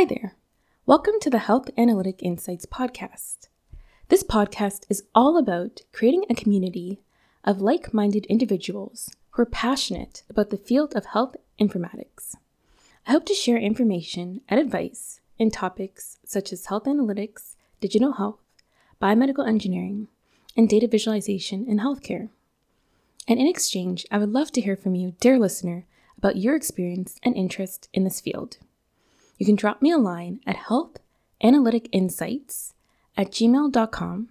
Hi there. Welcome to the Health Analytic Insights podcast. This podcast is all about creating a community of like minded individuals who are passionate about the field of health informatics. I hope to share information and advice in topics such as health analytics, digital health, biomedical engineering, and data visualization in healthcare. And in exchange, I would love to hear from you, dear listener, about your experience and interest in this field. You can drop me a line at healthanalyticinsights at gmail.com,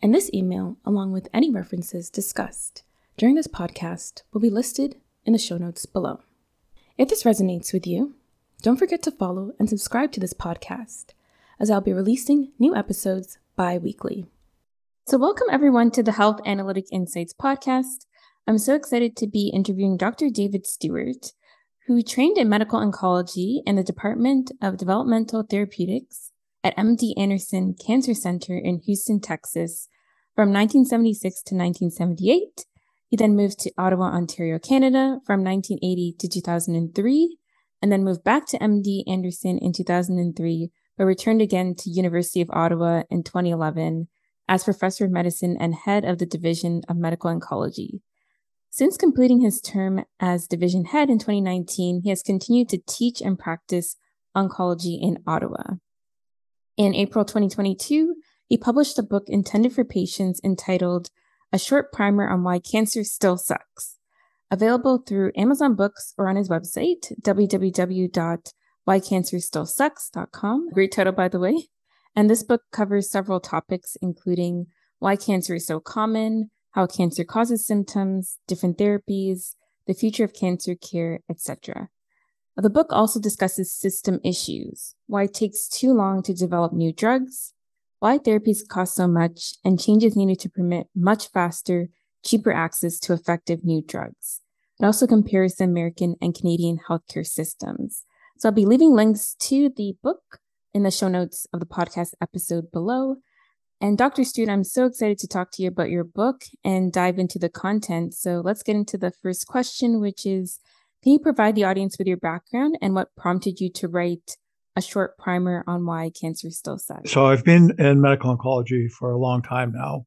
and this email, along with any references discussed during this podcast, will be listed in the show notes below. If this resonates with you, don't forget to follow and subscribe to this podcast, as I'll be releasing new episodes bi weekly. So, welcome everyone to the Health Analytic Insights podcast. I'm so excited to be interviewing Dr. David Stewart, who trained in medical oncology in the Department of Developmental Therapeutics at MD Anderson Cancer Center in Houston, Texas from 1976 to 1978. He then moved to Ottawa, Ontario, Canada from 1980 to 2003, and then moved back to MD Anderson in 2003, but returned again to University of Ottawa in 2011 as professor of medicine and head of the Division of Medical Oncology. Since completing his term as division head in 2019, he has continued to teach and practice oncology in Ottawa. In April 2022, he published a book intended for patients entitled A Short Primer on Why Cancer Still Sucks, available through Amazon Books or on his website, www.whycancerstillsucks.com. Great title, by the way. And this book covers several topics, including why cancer is so common, how cancer causes symptoms, different therapies, the future of cancer care, etc. The book also discusses system issues, why it takes too long to develop new drugs, why therapies cost so much, and changes needed to permit much faster, cheaper access to effective new drugs. It also compares the American and Canadian healthcare systems. So I'll be leaving links to the book in the show notes of the podcast episode below. And Dr. Stewart, I'm so excited to talk to you about your book and dive into the content. So let's get into the first question, which is Can you provide the audience with your background and what prompted you to write a short primer on why cancer still sucks? So I've been in medical oncology for a long time now.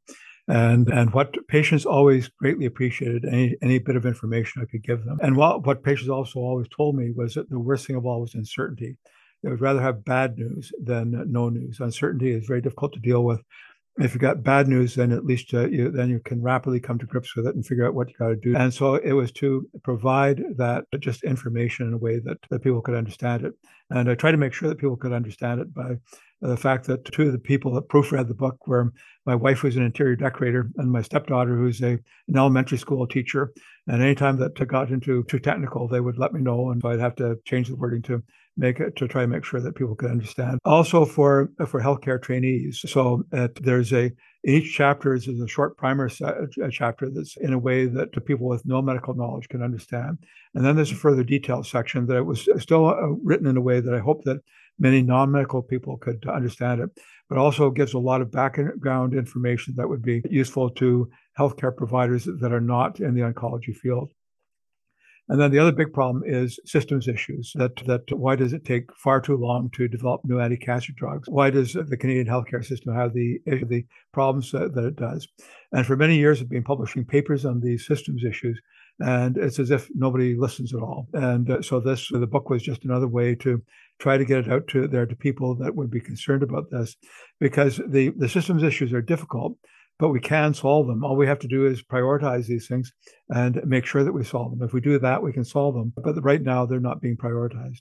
And and what patients always greatly appreciated any any bit of information I could give them. And what what patients also always told me was that the worst thing of all was uncertainty they would rather have bad news than no news. Uncertainty is very difficult to deal with. If you got bad news, then at least uh, you, then you can rapidly come to grips with it and figure out what you got to do. And so it was to provide that just information in a way that, that people could understand it. And I tried to make sure that people could understand it by the fact that two of the people that proofread the book were my wife, who's an interior decorator, and my stepdaughter, who's a an elementary school teacher. And anytime that got into too technical, they would let me know, and I'd have to change the wording to make it to try and make sure that people could understand. Also for for healthcare trainees, so there's a each chapter is a short primer chapter that's in a way that people with no medical knowledge can understand. And then there's a further detail section that was still uh, written in a way that I hope that many non-medical people could understand it, but also gives a lot of background information that would be useful to healthcare providers that are not in the oncology field. And then the other big problem is systems issues. That that why does it take far too long to develop new anti-cancer drugs? Why does the Canadian healthcare system have the the problems that, that it does? And for many years, I've been publishing papers on these systems issues, and it's as if nobody listens at all. And uh, so this the book was just another way to try to get it out to there to people that would be concerned about this, because the the systems issues are difficult but we can solve them. All we have to do is prioritize these things and make sure that we solve them. If we do that, we can solve them. But right now, they're not being prioritized.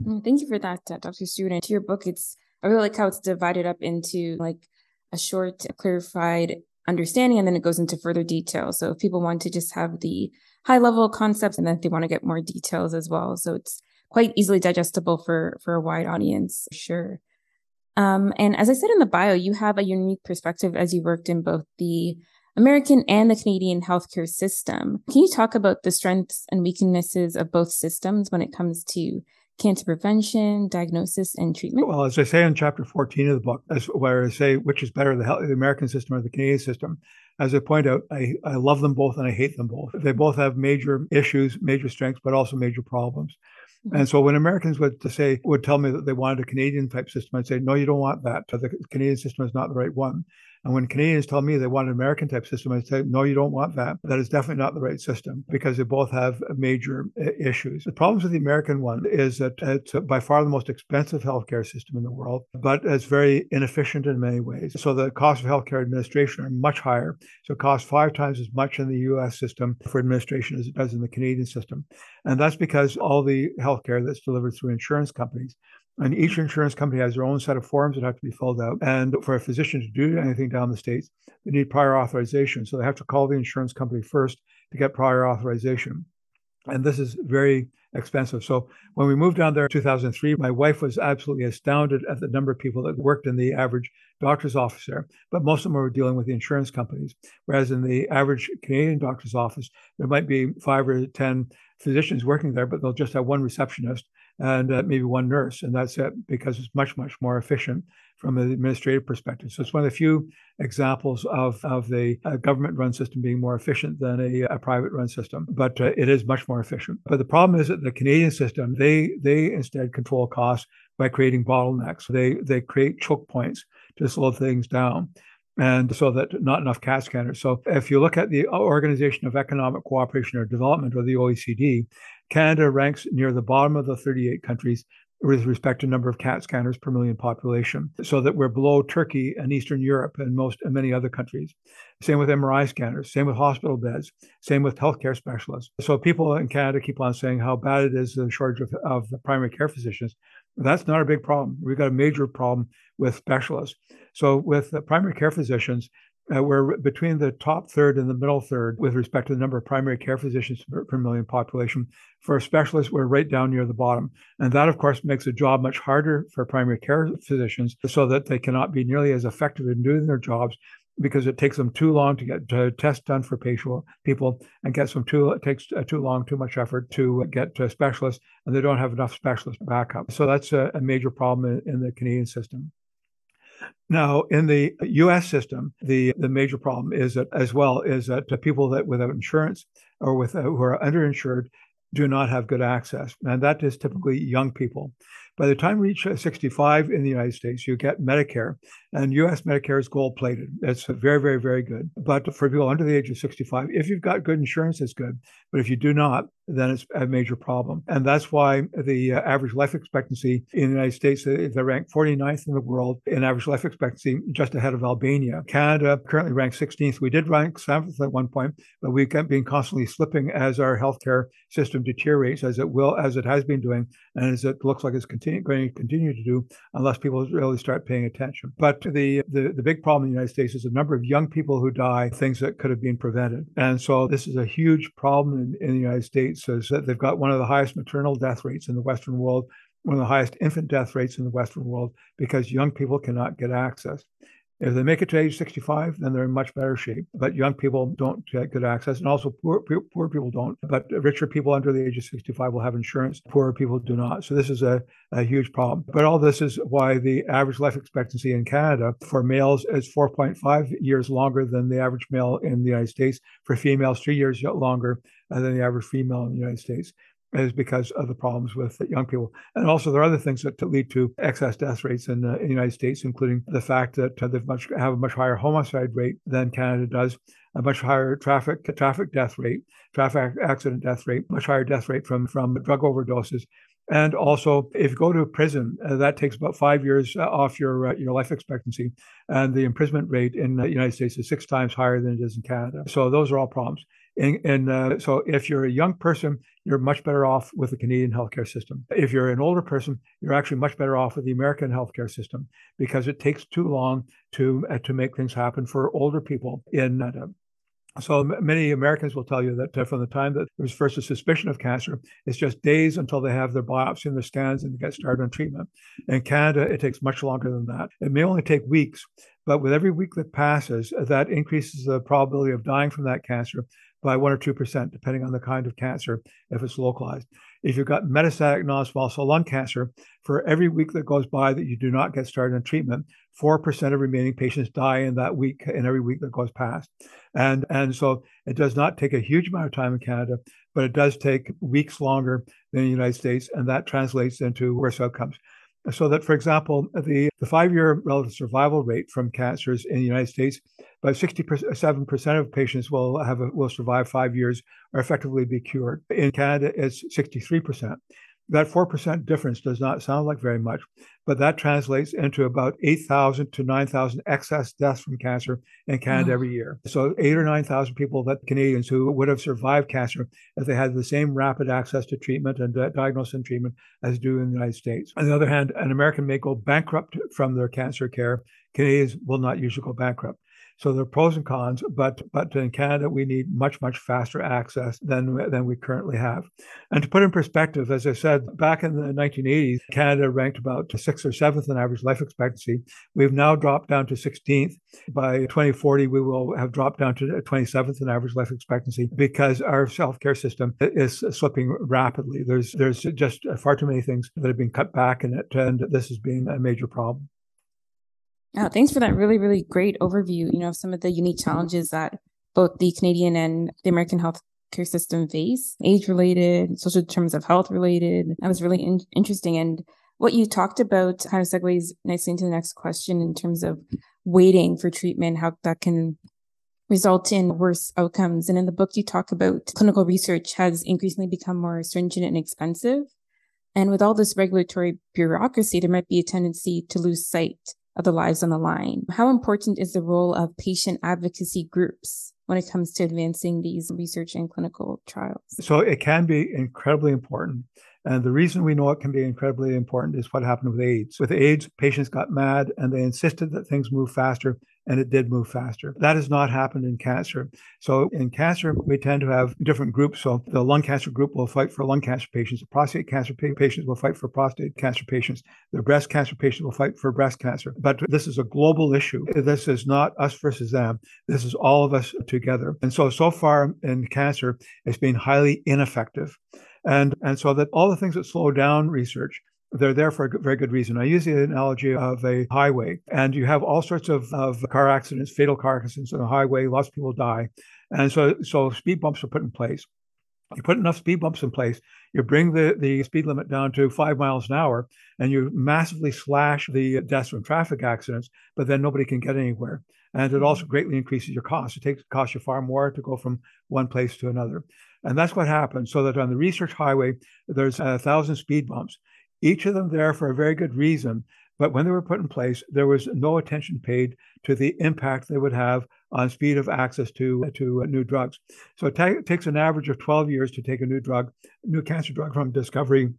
Mm, thank you for that, Dr. Stewart. And to your book, it's I really like how it's divided up into like a short, clarified understanding, and then it goes into further detail. So if people want to just have the high level concepts, and then they want to get more details as well, so it's quite easily digestible for for a wide audience. Sure. Um, and as I said in the bio, you have a unique perspective as you worked in both the American and the Canadian healthcare system. Can you talk about the strengths and weaknesses of both systems when it comes to cancer prevention, diagnosis, and treatment? Well, as I say in chapter 14 of the book, as where I say which is better, the, health, the American system or the Canadian system, as I point out, I, I love them both and I hate them both. They both have major issues, major strengths, but also major problems. Mm-hmm. And so when Americans would to say would tell me that they wanted a Canadian type system, I'd say, no, you don't want that. The Canadian system is not the right one. And when Canadians tell me they want an American type system, I say, no, you don't want that. That is definitely not the right system because they both have major issues. The problems with the American one is that it's by far the most expensive healthcare system in the world, but it's very inefficient in many ways. So the costs of healthcare administration are much higher. So it costs five times as much in the US system for administration as it does in the Canadian system. And that's because all the healthcare that's delivered through insurance companies and each insurance company has their own set of forms that have to be filled out. And for a physician to do anything down the States, they need prior authorization. So they have to call the insurance company first to get prior authorization. And this is very expensive. So when we moved down there in 2003, my wife was absolutely astounded at the number of people that worked in the average doctor's office there. But most of them were dealing with the insurance companies. Whereas in the average Canadian doctor's office, there might be five or 10 physicians working there, but they'll just have one receptionist and uh, maybe one nurse, and that's it because it's much, much more efficient from an administrative perspective. So it's one of the few examples of, of the government run system being more efficient than a, a private run system, but uh, it is much more efficient. But the problem is that the Canadian system, they, they instead control costs by creating bottlenecks. They, they create choke points to slow things down and so that not enough CAT scanners. So if you look at the Organization of Economic Cooperation or Development, or the OECD, Canada ranks near the bottom of the 38 countries with respect to number of CAT scanners per million population, so that we're below Turkey and Eastern Europe and most and many other countries. Same with MRI scanners, same with hospital beds, same with healthcare specialists. So people in Canada keep on saying how bad it is the shortage of, of primary care physicians. That's not a big problem. We've got a major problem with specialists. So with primary care physicians, uh, we're between the top third and the middle third with respect to the number of primary care physicians per, per, million population. For specialists, we're right down near the bottom. And that, of course, makes the job much harder for primary care physicians so that they cannot be nearly as effective in doing their jobs because it takes them too long to get to tests done for patient people and gets them too it takes uh, too long too much effort to get to specialists and they don't have enough specialist backup so that's a, a major problem in, in the canadian system now, in the U.S. system, the, the major problem is that as well is that people that without insurance or with uh, who are underinsured do not have good access, and that is typically young people. By the time you reach 65 in the United States, you get Medicare, and US Medicare is gold plated. It's very, very, very good. But for people under the age of 65, if you've got good insurance, it's good. But if you do not, then it's a major problem. And that's why the uh, average life expectancy in the United States, uh, they rank 49th in the world in average life expectancy, just ahead of Albania. Canada currently ranks 16th. We did rank 7th at one point, but we've been constantly slipping as our healthcare system deteriorates, as it will, as it has been doing, and as it looks like it's continue, going to continue to do, unless people really start paying attention. But the, the, the big problem in the United States is the number of young people who die, things that could have been prevented. And so this is a huge problem in, in the United States, is that they've got one of the highest maternal death rates in the Western world, one of the highest infant death rates in the Western world, because young people cannot get access. If they make it to age 65, then they're in much better shape. But young people don't get good access, and also poor, poor people don't. But richer people under the age of 65 will have insurance. Poorer people do not. So this is a, a huge problem. But all this is why the average life expectancy in Canada for males is 4.5 years longer than the average male in the United States. For females, three years longer than the average female in the United States is because of the problems with young people. And also, there are other things that lead to excess death rates in, uh, in the United States, including the fact that uh, they much, have a much higher homicide rate than Canada does, a much higher traffic traffic death rate, traffic accident death rate, much higher death rate from, from drug overdoses. And also, if you go to prison, uh, that takes about five years uh, off your uh, your life expectancy, and the imprisonment rate in the United States is six times higher than it is in Canada. So those are all problems. And, uh, so, if you're a young person, you're much better off with the Canadian healthcare system. If you're an older person, you're actually much better off with the American healthcare system because it takes too long to uh, to make things happen for older people in uh, so many Americans will tell you that uh, from the time that there was first a suspicion of cancer, it's just days until they have their biopsy and their scans and get started on treatment. In Canada, it takes much longer than that. It may only take weeks, but with every week that passes, that increases the probability of dying from that cancer by one or two percent, depending on the kind of cancer, if it's localized. if you've got metastatic non-small cell lung cancer, for every week that goes by that you do not get started on treatment, 4% of remaining patients die in that week, in every week that goes past. And, and so it does not take a huge amount of time in Canada, but it does take weeks longer than the United States, and that translates into worse outcomes. So that, for example, the, the five-year relative survival rate from cancers in the United States, about 67% of patients will have a, will survive five years or effectively be cured. In Canada, it's 63%. That 4% difference does not sound like very much, but that translates into about 8,000 to 9,000 excess deaths from cancer in Canada every year. So, eight or 9,000 people that Canadians who would have survived cancer if they had the same rapid access to treatment and uh, diagnosis and treatment as do in the United States. On the other hand, an American may go bankrupt from their cancer care. Canadians will not usually go bankrupt. So there are pros and cons, but but in Canada we need much much faster access than than we currently have. And to put in perspective, as I said, back in the 1980s, Canada ranked about sixth or seventh in average life expectancy. We've now dropped down to 16th. By 2040, we will have dropped down to 27th in average life expectancy because our self-care system is slipping rapidly. There's there's just far too many things that have been cut back in it, and this has been a major problem. Yeah, thanks for that really, really great overview, you know, of some of the unique challenges that both the Canadian and the American healthcare system face, age related, social determinants of health related. That was really in- interesting. And what you talked about kind of segues nicely into the next question in terms of waiting for treatment, how that can result in worse outcomes. And in the book, you talk about clinical research has increasingly become more stringent and expensive. And with all this regulatory bureaucracy, there might be a tendency to lose sight of the lives on the line. How important is the role of patient advocacy groups when it comes to advancing these research and clinical trials? So it can be incredibly important. And the reason we know it can be incredibly important is what happened with AIDS. With AIDS, patients got mad and they insisted that things move faster and it did move faster. That has not happened in cancer. So in cancer, we tend to have different groups. So the lung cancer group will fight for lung cancer patients. The prostate cancer patients will fight for prostate cancer patients. The breast cancer patients will fight for breast cancer. But this is a global issue. This is not us versus them. This is all of us together. And so, so far in cancer, it's been highly ineffective. And, and so that all the things that slow down research they're there for a very good reason. I use the analogy of a highway, and you have all sorts of, of car accidents, fatal car accidents on the highway. Lots of people die, and so so speed bumps are put in place. You put enough speed bumps in place, you bring the, the speed limit down to five miles an hour, and you massively slash the deaths from traffic accidents, but then nobody can get anywhere. And it also mm-hmm. greatly increases your cost. It takes costs you far more to go from one place to another. And that's what happens. So that on the research highway, there's a thousand speed bumps each of them there for a very good reason. But when they were put in place, there was no attention paid to the impact they would have on speed of access to, to uh, new drugs. So it, it takes an average of 12 years to take a new drug, new cancer drug from discovery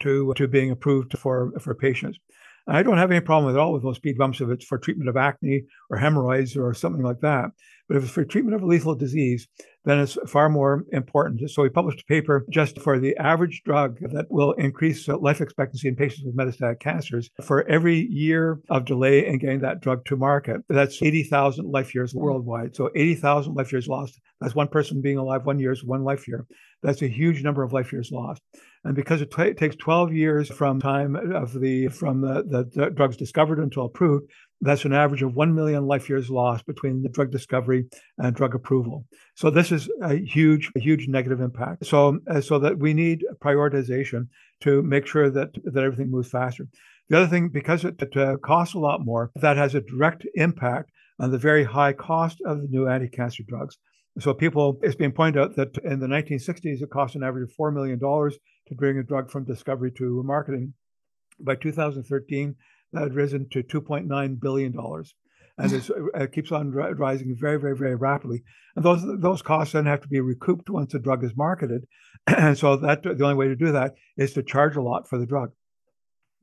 to, uh, to being approved for, for patients. I don't have any problem at all with those speed bumps if it's for treatment of acne or hemorrhoids or something like that. But if it's for treatment of a lethal disease, then it's far more important. So we published a paper just for the average drug that will increase life expectancy in patients with metastatic cancers for every year of delay in getting that drug to market. That's 80,000 life years worldwide. So 80,000 life years lost. That's one person being alive one year is one life year. That's a huge number of life years lost. And because it t- takes 12 years from time of the from the, the, drugs discovered until approved, that's an average of 1 million life years lost between the drug discovery and drug approval. So this is a huge, a huge negative impact. So, uh, so that we need prioritization to make sure that, that everything moves faster. The other thing, because it, it uh, costs a lot more, that has a direct impact on the very high cost of the new anti-cancer drugs. So people, it's been pointed out that in the 1960s, it cost an average of $4 million to bring a drug from discovery to marketing. By 2013, that had risen to $2.9 billion. And it keeps on rising very, very, very rapidly. And those those costs then have to be recouped once the drug is marketed. And so that the only way to do that is to charge a lot for the drug.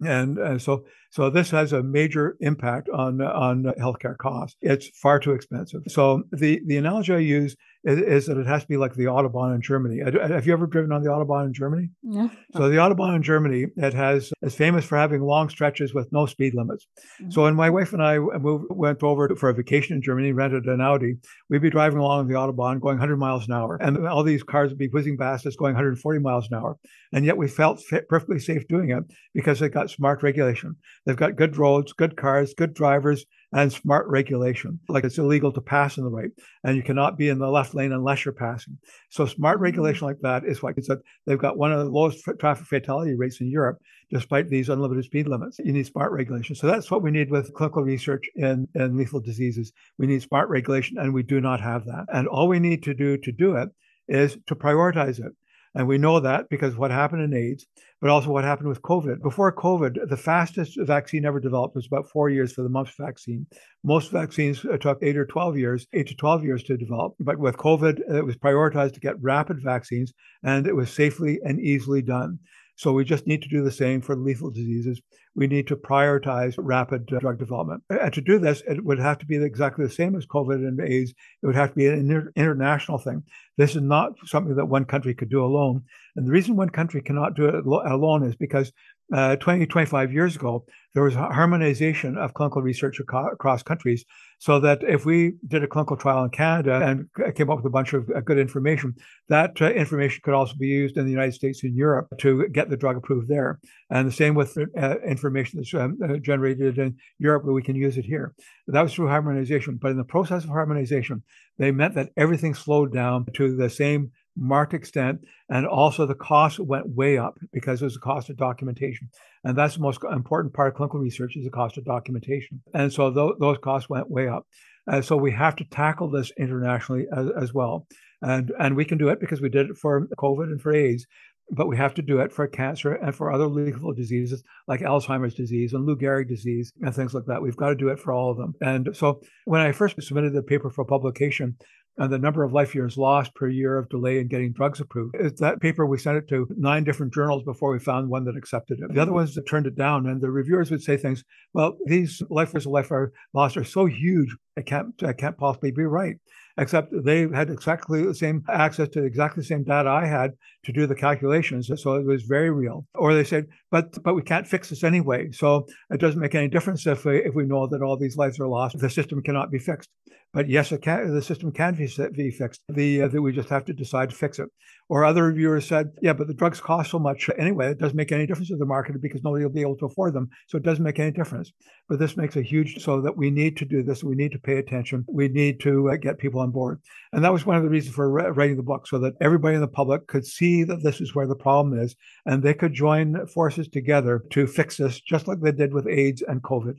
And, and so so this has a major impact on on healthcare costs. It's far too expensive. So the the analogy I use is, is, that it has to be like the Autobahn in Germany. Have you ever driven on the Autobahn in Germany? Yeah. So the Autobahn in Germany, it has is famous for having long stretches with no speed limits. Mm-hmm. So when my wife and I moved, went over for a vacation in Germany, rented an Audi, we'd be driving along the Autobahn going 100 miles an hour. And all these cars would be whizzing past us going 140 miles an hour. And yet we felt perfectly safe doing it because they've got smart regulation. They've got good roads, good cars, good drivers, and smart regulation. Like it's illegal to pass in the right, and you cannot be in the left lane unless you're passing. So smart mm-hmm. regulation like that is what you said. They've got one of the lowest traffic fatality rates in Europe, despite these unlimited speed limits. You need smart regulation. So that's what we need with clinical research in, in lethal diseases. We need smart regulation, and we do not have that. And all we need to do to do it is to prioritize it. And we know that because what happened in AIDS, but also what happened with COVID. Before COVID, the fastest vaccine ever developed was about four years for the mumps vaccine. Most vaccines uh, took eight or 12 years, eight to 12 years to develop. But with COVID, it was prioritized to get rapid vaccines and it was safely and easily done. So we just need to do the same for lethal diseases. We need to prioritize rapid uh, drug development. And to do this, it would have to be exactly the same as COVID and AIDS. It would have to be an inter- international thing. This is not something that one country could do alone. And the reason one country cannot do it alone is because uh, 20, 25 years ago, there was a harmonization of clinical research across countries so that if we did a clinical trial in Canada and came up with a bunch of uh, good information, that uh, information could also be used in the United States and Europe to get the drug approved there. And the same with uh, information that's um, uh, generated in Europe, we can use it here. That was through harmonization. But in the process of harmonization, they meant that everything slowed down to the same marked extent. And also the cost went way up because it was a cost of documentation. And that's the most important part of clinical research is the cost of documentation. And so th- those costs went way up. And so we have to tackle this internationally as, as well. And, and we can do it because we did it for COVID and for AIDS but we have to do it for cancer and for other lethal diseases like Alzheimer's disease and Lou Gehrig disease and things like that. We've got to do it for all of them. And so when I first submitted the paper for publication, and the number of life years lost per year of delay in getting drugs approved. That paper, we sent it to nine different journals before we found one that accepted it. The other ones that turned it down, and the reviewers would say things, well, these life years of life are lost are so huge, it can't, it can't possibly be right except they had exactly the same access to exactly the same data I had to do the calculations. So it was very real. Or they said, but but we can't fix this anyway. So it doesn't make any difference if we, if we know that all these lives are lost. The system cannot be fixed. But yes, it can, the system can be, fixed. The uh, that we just have to decide to fix it. Or other reviewers said, yeah, but the drugs cost so much anyway, it doesn't make any difference to the market because nobody will be able to afford them. So it doesn't make any difference. But this makes a huge, so that we need to do this. We need to pay attention. We need to uh, get people on board. And that was one of the reasons for writing the book so that everybody in the public could see that this is where the problem is and they could join forces together to fix this, just like they did with AIDS and COVID.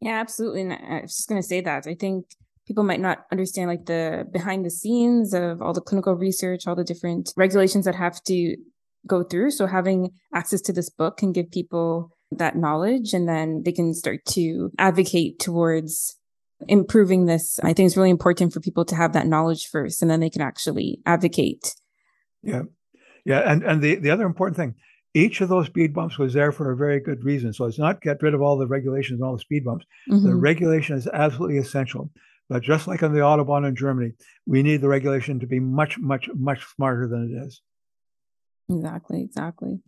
Yeah, absolutely. And I was just going to say that. I think people might not understand like the behind the scenes of all the clinical research, all the different regulations that have to go through. So having access to this book can give people that knowledge and then they can start to advocate towards improving this. I think it's really important for people to have that knowledge first and then they can actually advocate. Yeah. Yeah. And and the, the other important thing, each of those speed bumps was there for a very good reason. So it's not get rid of all the regulations and all the speed bumps. Mm-hmm. The regulation is absolutely essential. But just like on the Autobahn in Germany, we need the regulation to be much, much, much smarter than it is. Exactly, exactly.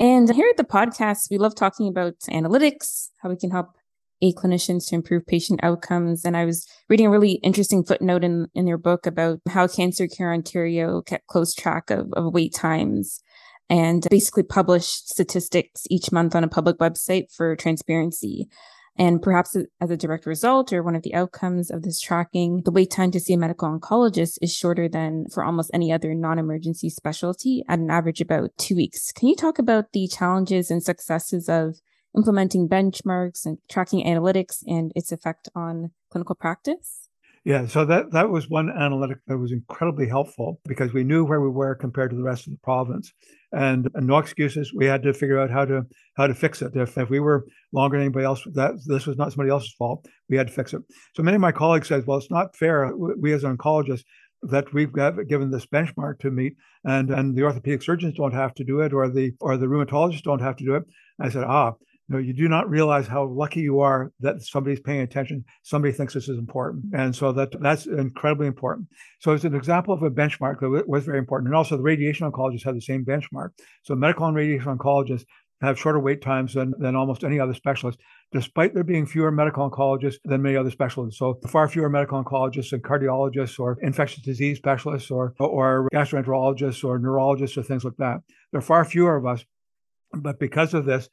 And here at the podcast, we love talking about analytics, how we can help aid clinicians to improve patient outcomes. And I was reading a really interesting footnote in, in your book about how Cancer Care Ontario kept close track of, of wait times and basically publish statistics each month on a public website for transparency. And perhaps as a direct result or one of the outcomes of this tracking, the wait time to see a medical oncologist is shorter than for almost any other non emergency specialty at an average about two weeks. Can you talk about the challenges and successes of implementing benchmarks and tracking analytics and its effect on clinical practice? Yeah, so that that was one analytic that was incredibly helpful because we knew where we were compared to the rest of the province, and, and no excuses. We had to figure out how to how to fix it. If, if we were longer than anybody else, that this was not somebody else's fault. We had to fix it. So many of my colleagues said, "Well, it's not fair. We as oncologists." that we've got given this benchmark to meet and and the orthopedic surgeons don't have to do it or the or the rheumatologists don't have to do it i said ah you know, you do not realize how lucky you are that somebody's paying attention. Somebody thinks this is important, and so that that's incredibly important. So it's an example of a benchmark that was very important, and also the radiation oncologists have the same benchmark. So medical and radiation oncologists have shorter wait times than, than almost any other specialist, despite there being fewer medical oncologists than many other specialists. So far fewer medical oncologists and cardiologists or infectious disease specialists or, or gastroenterologists or neurologists or things like that. There are far fewer of us. But because of this,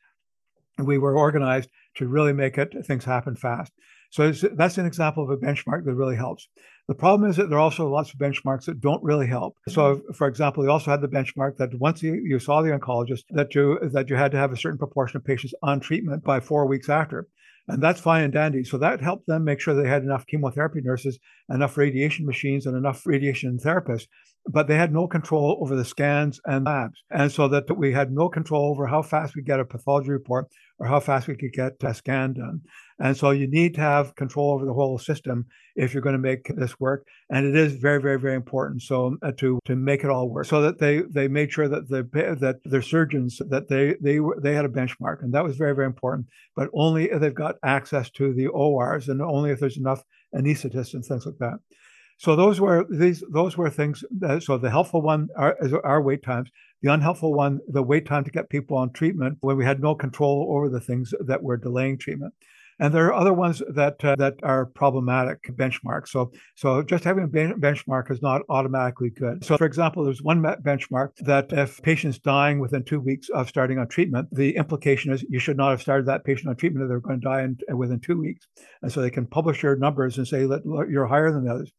we were organized to really make it things happen fast. So that's an example of a benchmark that really helps. The problem is that there are also lots of benchmarks that don't really help. So, mm-hmm. for example, we also had the benchmark that once you, you saw the oncologist, that you that you had to have a certain proportion of patients on treatment by four weeks after. And that's fine and dandy. So that helped them make sure they had enough chemotherapy nurses, enough radiation machines, and enough radiation therapists. But they had no control over the scans and labs. And so that we had no control over how fast we get a pathology report or how fast we could get a scan done. And so you need to have control over the whole system if you're going to make this work. And it is very, very, very important. So uh, to to make it all work, so that they they made sure that the that their surgeons that they they were they had a benchmark, and that was very, very important. But only if they've got access to the ORs, and only if there's enough anesthetists and things like that. So those were these those were things. That, so the helpful one are, are wait times. The unhelpful one, the wait time to get people on treatment when we had no control over the things that were delaying treatment. And there are other ones that uh, that are problematic benchmarks. So so just having a benchmark is not automatically good. So for example, there's one benchmark that if patients dying within two weeks of starting on treatment, the implication is you should not have started that patient on treatment if they're going to die in, within two weeks. And so they can publish your numbers and say that you're higher than the others.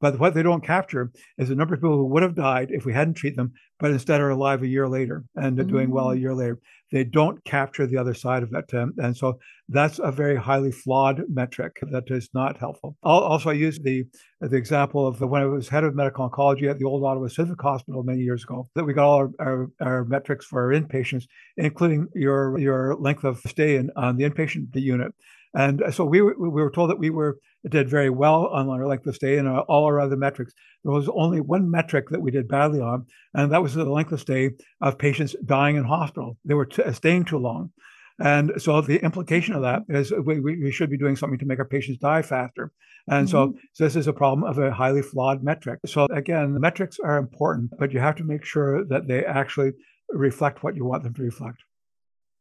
But what they don't capture is the number of people who would have died if we hadn't treated them, but instead are alive a year later and mm-hmm. doing well a mm. year later. They don't capture the other side of it. Um, and so that's a very highly flawed metric that is not helpful. Also, I'll also use the, the example of the, when I was head of medical oncology at the old Ottawa Civic Hospital many years ago, that we got all our, our, our metrics for our inpatients, including your, your length of stay in, on the inpatient unit. And uh, so we were, we were told that we were did very well on our length of stay and uh, all our other metrics. There was only one metric that we did badly on, and that was the length of stay of patients dying in hospital. They were t- uh, staying too long. And so the implication of that is we, we should be doing something to make our patients die faster. And mm-hmm. so, so this is a problem of a highly flawed metric. So again, the metrics are important, but you have to make sure that they actually reflect what you want them to reflect.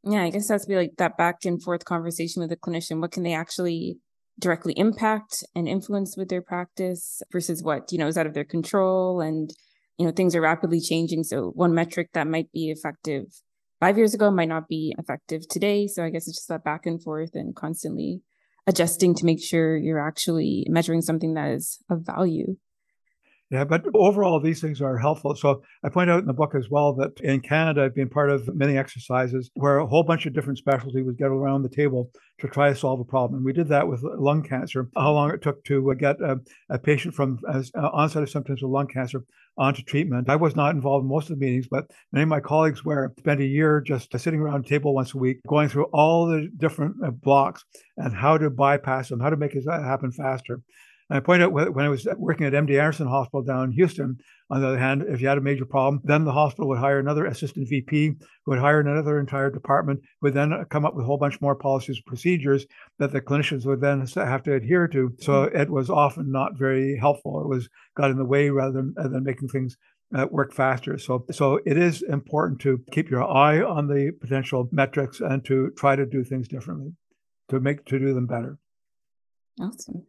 Yeah, I guess that's be like that back and forth conversation with the clinician. What can they actually directly impact and influence with their practice versus what, you know, is out of their control and, you know, things are rapidly changing. So one metric that might be effective five years ago might not be effective today. So I guess it's just that back and forth and constantly adjusting to make sure you're actually measuring something that is of value. Yeah, but overall, these things are helpful. So I point out in the book as well that in Canada, I've been part of many exercises where a whole bunch of different specialties would get around the table to try to solve a problem. And we did that with lung cancer, how long it took to get a, a patient from uh, onset of symptoms of lung cancer onto treatment. I was not involved in most of the meetings, but many of my colleagues were. Spent a year just sitting around a table once a week, going through all the different uh, blocks and how to bypass them, how to make it happen faster. And I point out when I was working at MD Anderson Hospital down in Houston, on the other hand, if you had a major problem, then the hospital would hire another assistant VP who would hire another entire department, would then come up with a whole bunch more policies and procedures that the clinicians would then have to adhere to. So mm-hmm. it was often not very helpful. It was got in the way rather than, than making things uh, work faster. So, so it is important to keep your eye on the potential metrics and to try to do things differently, to make to do them better. Awesome.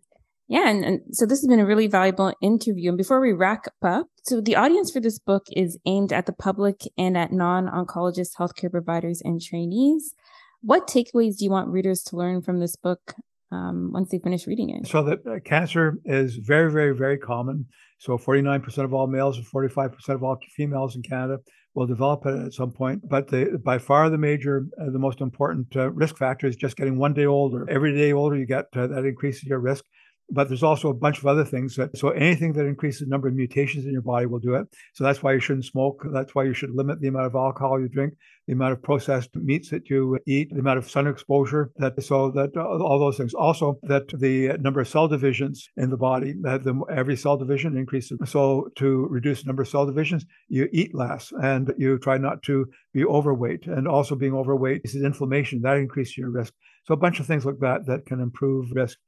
Yeah, and, and so this has been a really valuable interview. And before we wrap up, so the audience for this book is aimed at the public and at non-oncologist healthcare providers and trainees. What takeaways do you want readers to learn from this book um, once they finish reading it? So that uh, cancer is very, very, very common. So 49% of all males and 45% of all females in Canada will develop it at some point. But the, by far the major, uh, the most important uh, risk factor is just getting one day older. Every day older you get, uh, that increases your risk. But there's also a bunch of other things that so anything that increases the number of mutations in your body will do it. So that's why you shouldn't smoke. That's why you should limit the amount of alcohol you drink the amount of processed meats that you eat the amount of sun exposure that so that uh, all those things. Also that the number of cell divisions in the body that the, every cell division increases. So to reduce the number of cell divisions you eat less and you try not to be overweight. And also being overweight is inflammation that increases your risk. So a bunch of things like that that can improve risk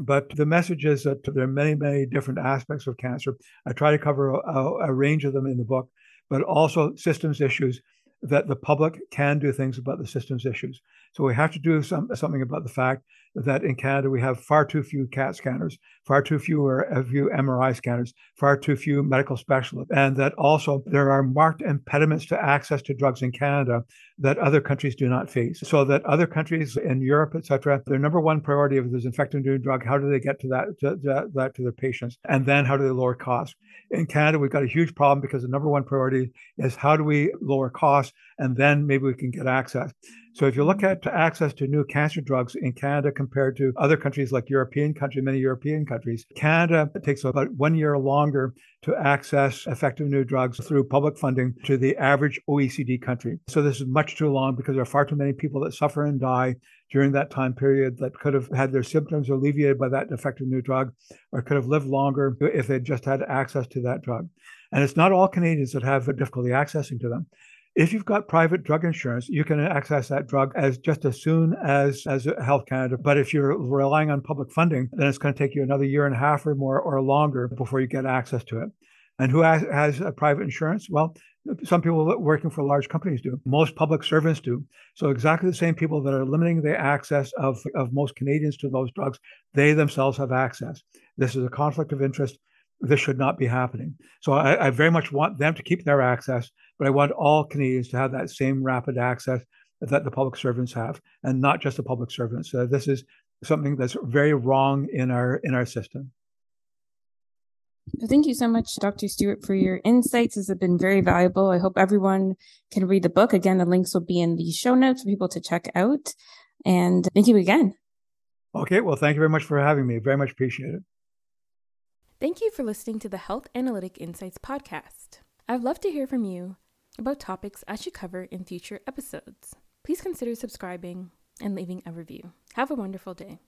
but the message is that there are many, many different aspects of cancer. I try to cover a, a, range of them in the book, but also systems issues that the public can do things about the systems issues. So we have to do some, something about the fact that in Canada we have far too few CAT scanners, far too fewer a few uh, MRI scanners, far too few medical specialists, and that also there are marked impediments to access to drugs in Canada that other countries do not face. So that other countries in Europe, etc., their number one priority if there's infecting new drug, how do they get to that to, to, that to their patients, and then how do they lower costs? In Canada, we've got a huge problem because the number one priority is how do we lower costs, and then maybe we can get access. So if you look at access to new cancer drugs in Canada compared to other countries like European countries, many European countries, Canada takes about one year longer to access effective new drugs through public funding to the average OECD country. So this is much too long because there are far too many people that suffer and die during that time period that could have had their symptoms alleviated by that effective new drug or could have lived longer if they just had access to that drug. And it's not all Canadians that have difficulty accessing to them. If you've got private drug insurance, you can access that drug as just as soon as as Health Canada. But if you're relying on public funding, then it's going to take you another year and a half or more or longer before you get access to it. And who has, has a private insurance? Well, some people working for large companies do. Most public servants do. So exactly the same people that are limiting the access of, of most Canadians to those drugs, they themselves have access. This is a conflict of interest this should not be happening. So I, I, very much want them to keep their access, but I want all Canadians to have that same rapid access that the public servants have, and not just the public servants. So this is something that's very wrong in our in our system. Thank you so much, Dr. Stewart, for your insights. This has been very valuable. I hope everyone can read the book. Again, the links will be in the show notes for people to check out. And thank you again. Okay. Well, thank you very much for having me. Very much appreciate it. Thank you for listening to the Health Analytic Insights podcast. I'd love to hear from you about topics I should cover in future episodes. Please consider subscribing and leaving a review. Have a wonderful day.